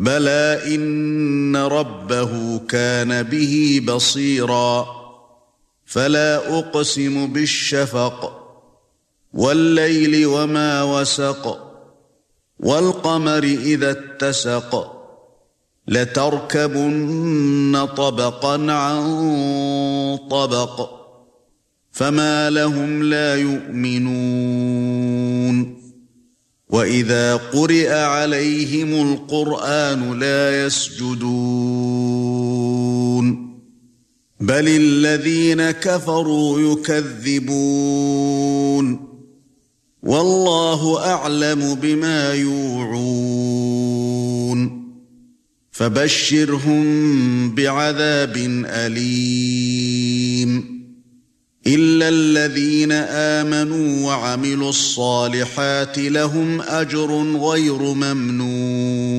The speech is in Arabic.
بلى ان ربه كان به بصيرا فلا اقسم بالشفق والليل وما وسق والقمر اذا اتسق لتركبن طبقا عن طبق فما لهم لا يؤمنون واذا قرئ عليهم القران لا يسجدون بل الذين كفروا يكذبون والله اعلم بما يوعون فبشرهم بعذاب اليم إلا الذين آمنوا وعملوا الصالحات لهم أجر غير ممنون.